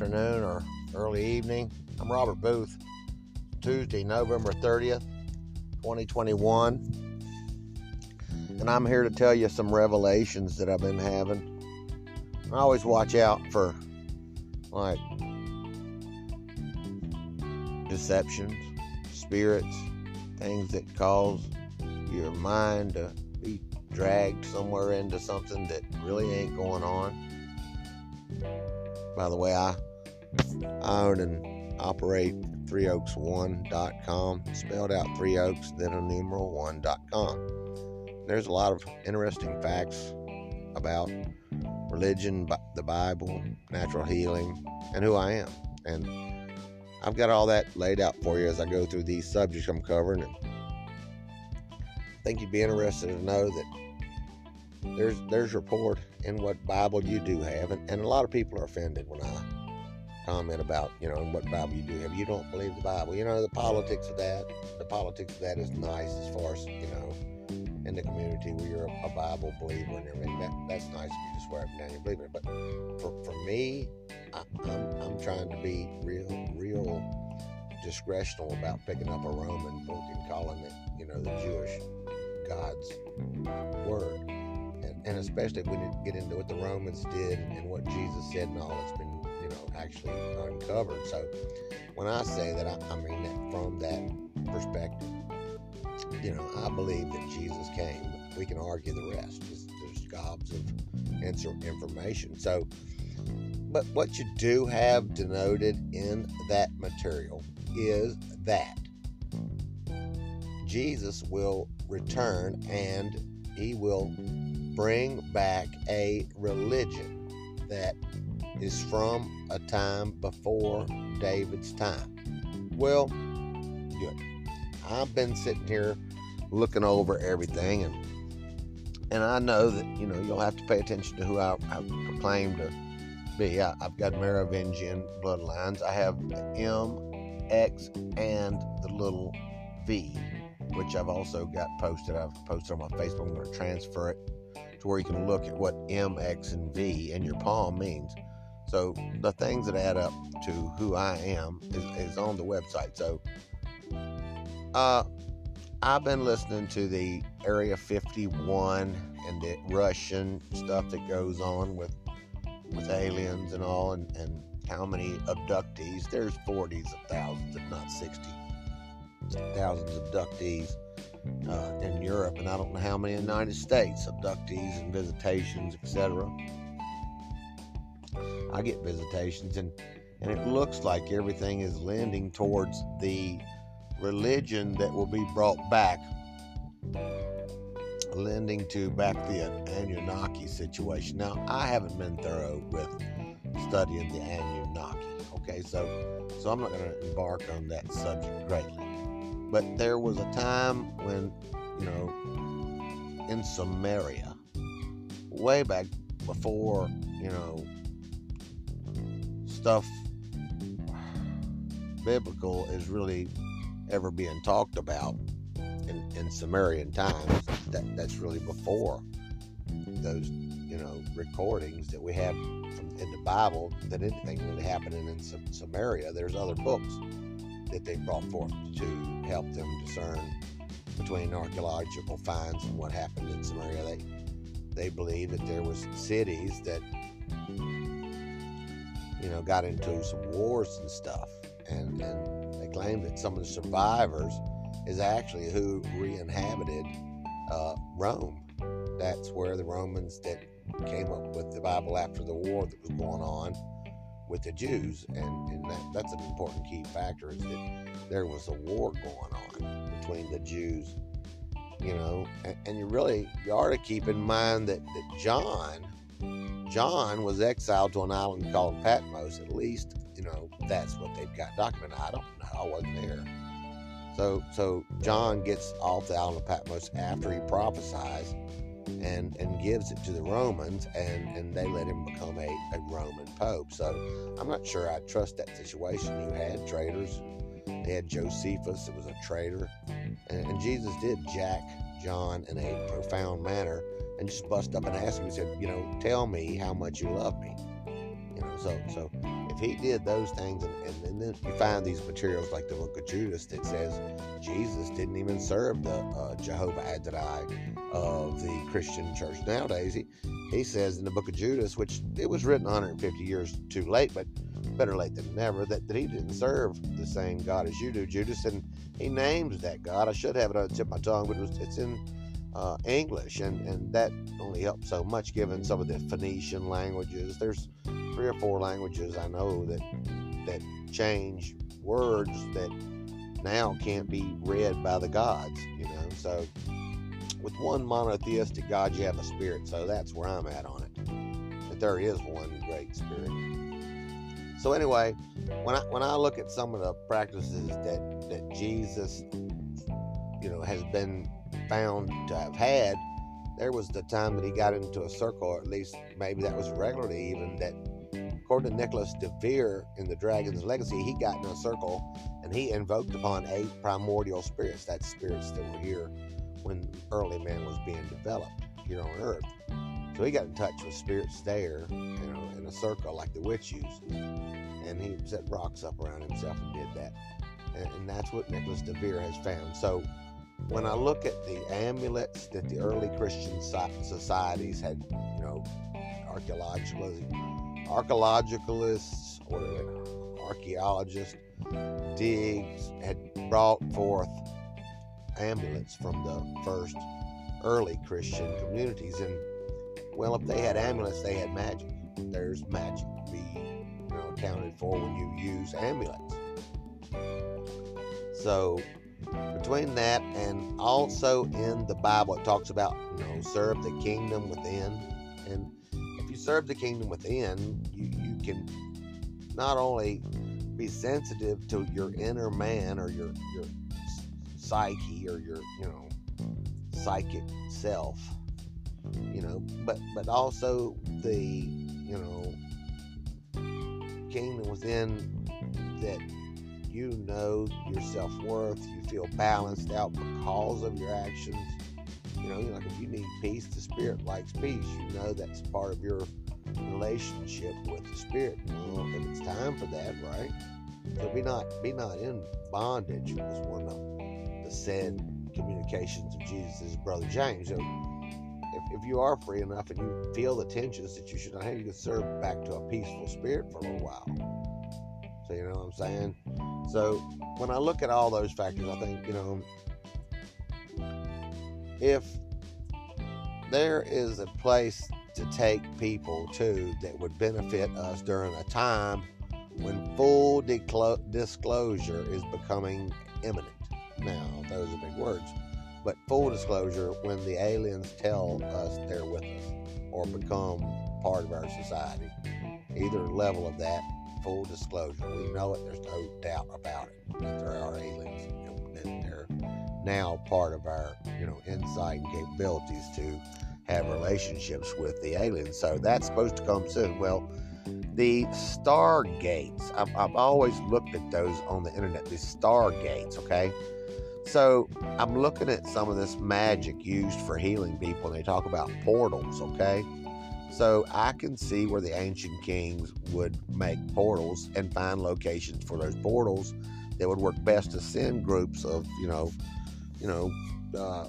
afternoon or early evening. I'm Robert Boothe. Tuesday, November 30th, 2021. And I'm here to tell you some revelations that I've been having. I always watch out for like deceptions, spirits, things that cause your mind to be dragged somewhere into something that really ain't going on. By the way, I, I own and operate 3oaks1.com, spelled out 3 oaks, then a numeral 1.com. There's a lot of interesting facts about religion, the Bible, natural healing, and who I am. And I've got all that laid out for you as I go through these subjects I'm covering. And I think you'd be interested to know that there's there's report in what Bible you do have, and, and a lot of people are offended when I comment about you know and what Bible you do have. You don't believe the Bible, you know the politics of that. The politics of that is nice as far as you know in the community where you're a, Bible believer and everything. That, that's nice if you just swear up and down you believe it. But for, for me, I, I'm, I'm trying to be real, real discretional about picking up a Roman book and calling it, you know, the Jewish God's word. And, and especially when you get into what the Romans did and what Jesus said and all that's been, you know, actually uncovered. So when I say that, I, I mean that from that perspective you know, I believe that Jesus came. We can argue the rest. There's, there's gobs of information. So, but what you do have denoted in that material is that Jesus will return and he will bring back a religion that is from a time before David's time. Well, good. I've been sitting here looking over everything, and and I know that you know you'll have to pay attention to who I, I proclaim to be. I, have got Merovingian bloodlines. I have M, X, and the little V, which I've also got posted. I've posted on my Facebook. I'm going to transfer it to where you can look at what M, X, and V in your palm means. So the things that add up to who I am is, is on the website. So uh, I've been listening to the Area 51 and the Russian stuff that goes on with with aliens and all, and, and how many abductees. There's 40s of thousands, if not 60 thousands of abductees uh, in Europe, and I don't know how many in the United States abductees and visitations, etc. I get visitations, and and it looks like everything is lending towards the religion that will be brought back, lending to back the Anunnaki situation. Now, I haven't been thorough with studying the Anunnaki. Okay, so so I'm not going to embark on that subject greatly. But there was a time when, you know, in Samaria, way back before, you know, stuff biblical is really ever being talked about in, in Sumerian times. That, that's really before those, you know, recordings that we have from, in the Bible that anything really happening in Samaria. There's other books that they brought forth to help them discern between archaeological finds and what happened in Samaria. They they believe that there was cities that you know got into some wars and stuff, and and claim that some of the survivors is actually who re-inhabited uh, Rome. That's where the Romans that came up with the Bible after the war that was going on with the Jews, and, and that, that's an important key factor is that there was a war going on between the Jews, you know, and, and you really you ought to keep in mind that, that John John was exiled to an island called Patmos. At least, you know, that's what they've got documented. I don't know. I wasn't there. So, so John gets off the island of Patmos after he prophesies and and gives it to the Romans, and and they let him become a, a Roman pope. So, I'm not sure I trust that situation. You had traitors. They had Josephus, it was a traitor, and, and Jesus did jack John in a profound manner and just bust up and ask him. He said, "You know, tell me how much you love me." You know, so so if if he did those things, and, and, and, then you find these materials like the book of Judas that says Jesus didn't even serve the uh, Jehovah Adonai of the Christian church nowadays. He, he says in the book of Judas, which it was written 150 years too late, but better late than never, that, that he didn't serve the same God as you do, Judas, and he names that God. I should have it on the tip of my tongue, but it was, it's in uh, English, and, and that only helps so much given some of the Phoenician languages. There's three or four languages I know that that change words that now can't be read by the gods, you know. So with one monotheistic God, you have a spirit. So that's where I'm at on it. That there is one great spirit. So anyway, when I when I look at some of the practices that that Jesus, you know, has been found to have had, there was the time that he got into a circle, or at least maybe that was regularly even, that according to Nicholas de Vere in The Dragon's Legacy, he got in a circle and he invoked upon eight primordial spirits. That's spirits that were here when early man was being developed here on Earth. So he got in touch with spirits there, you know, in a circle like the witch used. And he set rocks up around himself and did that. And, and that's what Nicholas de Vere has found. So when I look at the amulets that the early Christian societies had, you know, archaeologists, archaeologicalists or archaeologists, digs had brought forth amulets from the first early Christian communities. And well, if they had amulets, they had magic. There's magic to be you know, accounted for when you use amulets. So between that and also in the Bible, it talks about you know serve the kingdom within, and if you serve the kingdom within, you you can not only be sensitive to your inner man or your your psyche or your you know psychic self, you know, but but also the you know kingdom within that you know your self worth, you feel balanced out because of your actions. You know, like if you need peace, the spirit likes peace. You know that's part of your relationship with the spirit. Well, if it's time for that, right? So be not be not in bondage was one of the said communications of Jesus' brother James. If, if you are free enough and you feel the tensions that you should not have, you can serve back to a peaceful spirit for a little while. So you know what I'm saying? So when I look at all those factors, I think, you know, if there is a place to take people to that would benefit us during a time when full disclosure is becoming imminent. Now, those are big words, but full disclosure when the aliens tell us they're with us or become part of our society, either level of that full disclosure. We know it. There's no doubt about it that there are aliens and they're now part of our, you know, insight and capabilities to have relationships with the aliens. So that's supposed to come soon. Well, the stargates. I've, I've always looked at those on the internet. The stargates. Okay. So I'm looking at some of this magic used for healing people, and they talk about portals. Okay. So I can see where the ancient kings would make portals and find locations for those portals that would work best to send groups of, you know, you know, uh,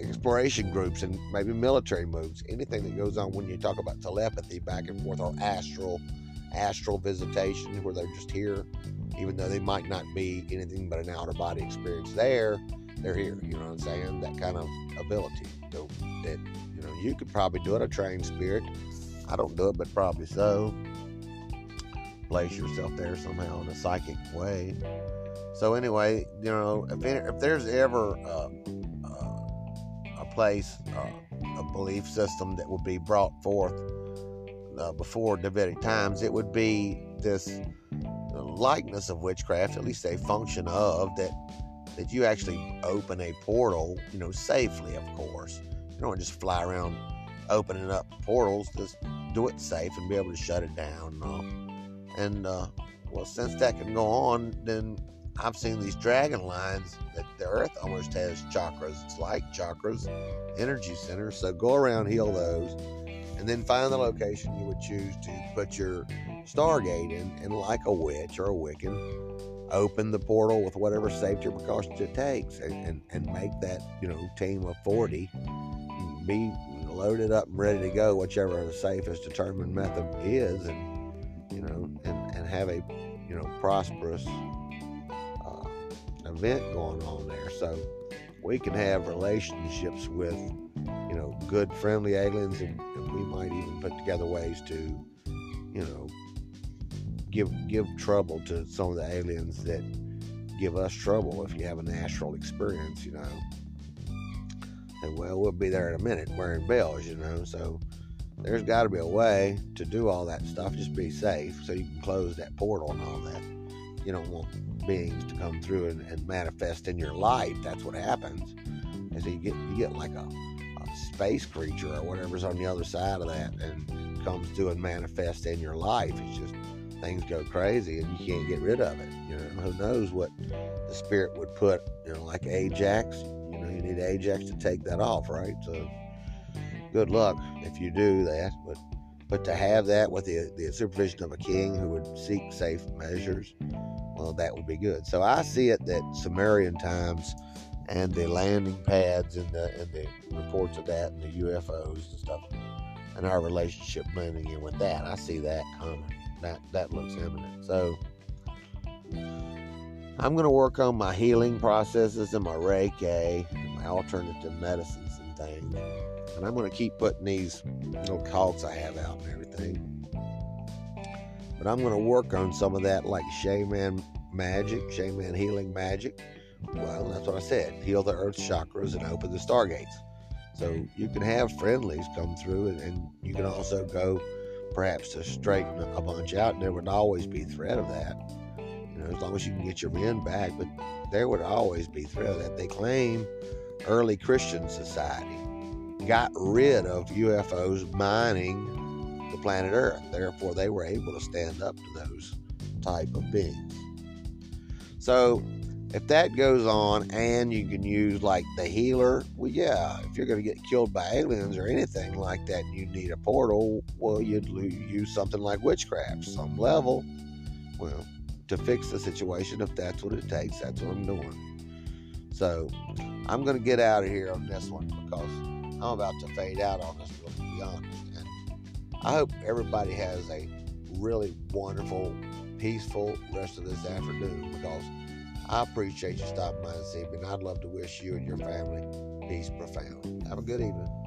exploration groups and maybe military moves. Anything that goes on when you talk about telepathy back and forth or astral, astral visitation, where they're just here, even though they might not be anything but an outer body experience there. They're here. You know what I'm saying? That kind of ability. So that you could probably do it, a trained spirit. I don't do it, but probably so. Place yourself there somehow in a psychic way. So anyway, you know, if, if there's ever uh, uh, a place, uh, a belief system that would be brought forth uh, before Davidic times, it would be this likeness of witchcraft, at least a function of that that you actually open a portal, you know, safely, of course. You don't just fly around opening up portals. Just do it safe and be able to shut it down and all. And uh, well, since that can go on, then I've seen these dragon lines that the earth almost has chakras. It's like chakras, energy centers. So go around, heal those, and then find the location you would choose to put your Stargate in, and like a witch or a Wiccan, open the portal with whatever safety precautions it takes, and, and, and make that you know team of 40 be loaded up and ready to go, whichever the safest determined method is, and you know, and, and have a you know prosperous uh, event going on there. So we can have relationships with you know good friendly aliens, and, and we might even put together ways to you know give give trouble to some of the aliens that give us trouble if you have a natural experience, you know. And well, we'll be there in a minute wearing bells, you know. So there's got to be a way to do all that stuff. Just be safe so you can close that portal and all that. You don't want beings to come through and, and manifest in your life. That's what happens. Is you get you get like a, a space creature or whatever's on the other side of that and comes through and manifest in your life. It's just things go crazy and you can't get rid of it. You know, who knows what the spirit would put, you know, like Ajax. Need Ajax to take that off, right? So good luck if you do that. But but to have that with the, the supervision of a king who would seek safe measures, well, that would be good. So I see it that Sumerian times and the landing pads and the and the reports of that and the UFOs and stuff and our relationship blending in with that. I see that coming that that looks imminent. So I'm going to work on my healing processes and my Reiki, alternative medicines and things. And I'm going to keep putting these little cults I have out and everything. But I'm going to work on some of that like shaman magic, shaman healing magic. Well, that's what I said. Heal the earth's chakras and open the stargates. So you can have friendlies come through, and, and you can also go perhaps to straighten a bunch out, and there would always be threat of that. You know, as long as you can get your men back, but there would always be threat of that. They claim early Christian society got rid of UFOs mining the planet Earth. Therefore, they were able to stand up to those type of beings. So if that goes on and you can use like the healer, well, yeah, if you're going to get killed by aliens or anything like that and you need a portal, well, you'd use something like witchcraft, some level, well, to fix the situation. If that's what it takes, that's what I'm doing. So I'm going to get out of here on this one because I'm about to fade out on this, to be honest. And I hope everybody has a really wonderful, peaceful rest of this afternoon because I appreciate you stopping by and seeing me, and I'd love to wish you and your family peace profound. Have a good evening.